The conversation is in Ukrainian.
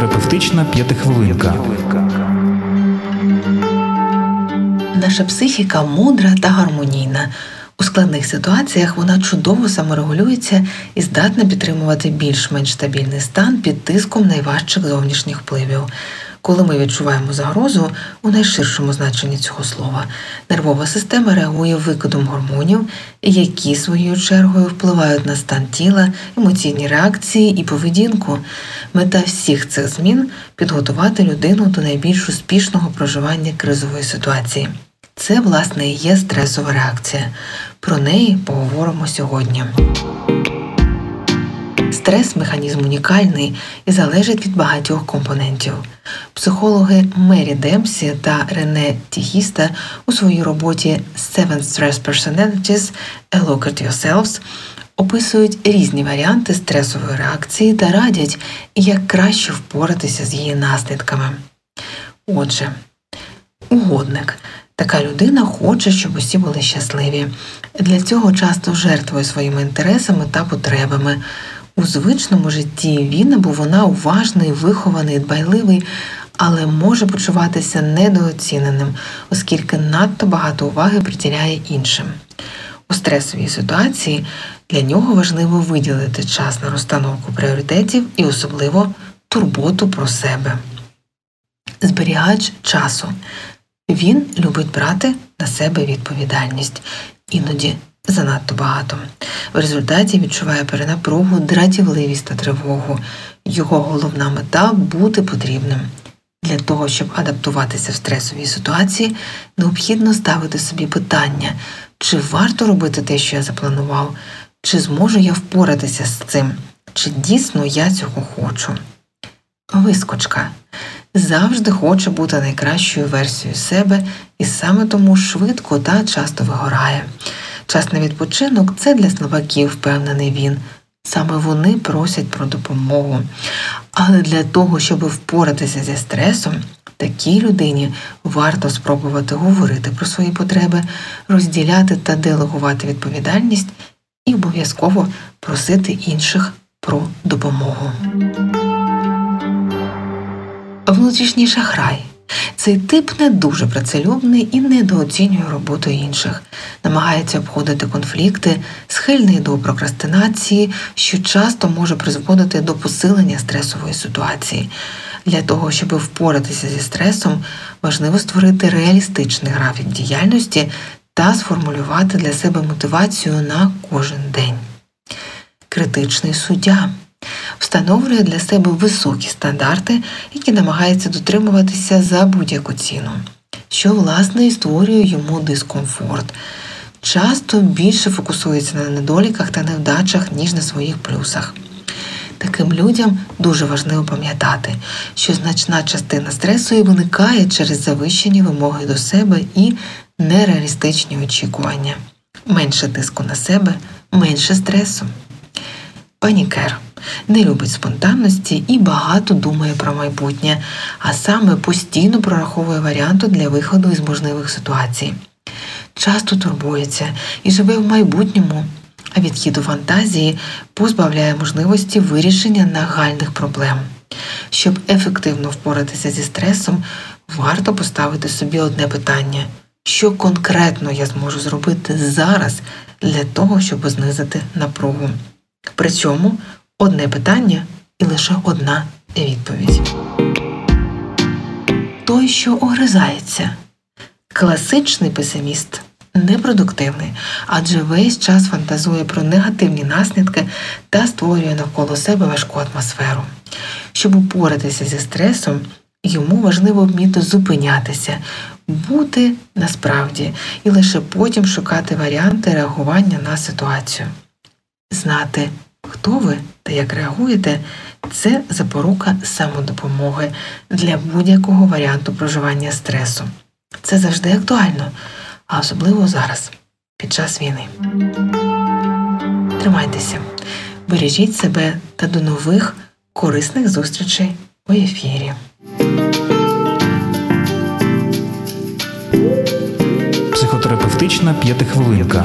Психотерапевтична п'ятихвилинка. Наша психіка мудра та гармонійна. У складних ситуаціях вона чудово саморегулюється і здатна підтримувати більш-менш стабільний стан під тиском найважчих зовнішніх впливів. Коли ми відчуваємо загрозу у найширшому значенні цього слова, нервова система реагує викидом гормонів, які своєю чергою впливають на стан тіла, емоційні реакції і поведінку. Мета всіх цих змін підготувати людину до найбільш успішного проживання кризової ситуації. Це, власне, і є стресова реакція. Про неї поговоримо сьогодні. Стрес механізм унікальний і залежить від багатьох компонентів. Психологи Мері Демсі та Рене Тігіста у своїй роботі Seven Stress Personalities – A Look at Yourselves описують різні варіанти стресової реакції та радять, як краще впоратися з її наслідками. Отже, угодник. Така людина хоче, щоб усі були щасливі. Для цього часто жертвує своїми інтересами та потребами. У звичному житті він або вона уважний, вихований, дбайливий, але може почуватися недооціненим, оскільки надто багато уваги приділяє іншим. У стресовій ситуації для нього важливо виділити час на розстановку пріоритетів і особливо турботу про себе. Зберігач часу. Він любить брати на себе відповідальність, іноді занадто багато. В результаті відчуває перенапругу, дратівливість та тривогу. Його головна мета бути потрібним. Для того, щоб адаптуватися в стресовій ситуації, необхідно ставити собі питання, чи варто робити те, що я запланував, чи зможу я впоратися з цим, чи дійсно я цього хочу. Вискочка завжди хоче бути найкращою версією себе і саме тому швидко та часто вигорає. Час на відпочинок це для слабаків, впевнений він. Саме вони просять про допомогу. Але для того, щоб впоратися зі стресом, такій людині варто спробувати говорити про свої потреби, розділяти та делегувати відповідальність і обов'язково просити інших про допомогу. Внутрішній шахрай. Цей тип не дуже працелюбний і недооцінює роботу інших, намагається обходити конфлікти, схильний до прокрастинації, що часто може призводити до посилення стресової ситуації. Для того, щоб впоратися зі стресом, важливо створити реалістичний графік діяльності та сформулювати для себе мотивацію на кожен день. Критичний суддя встановлює для себе високі стандарти, які намагається дотримуватися за будь-яку ціну, що, власне, і створює йому дискомфорт. Часто більше фокусується на недоліках та невдачах, ніж на своїх плюсах. Таким людям дуже важливо пам'ятати, що значна частина стресу і виникає через завищені вимоги до себе і нереалістичні очікування. Менше тиску на себе, менше стресу. Панікер не любить спонтанності і багато думає про майбутнє, а саме постійно прораховує варіанти для виходу із можливих ситуацій. Часто турбується і живе в майбутньому, а відхід у фантазії позбавляє можливості вирішення нагальних проблем. Щоб ефективно впоратися зі стресом, варто поставити собі одне питання: що конкретно я зможу зробити зараз для того, щоб знизити напругу. При цьому одне питання і лише одна відповідь. Той, що огризається, класичний песиміст. Непродуктивний, адже весь час фантазує про негативні наслідки та створює навколо себе важку атмосферу. Щоб упоратися зі стресом, йому важливо вміти зупинятися, бути насправді і лише потім шукати варіанти реагування на ситуацію. Знати, хто ви та як реагуєте, це запорука самодопомоги для будь-якого варіанту проживання стресу. Це завжди актуально, а особливо зараз, під час війни. Тримайтеся, бережіть себе та до нових корисних зустрічей у ефірі. Психотерапевтична п'ятихвилинка.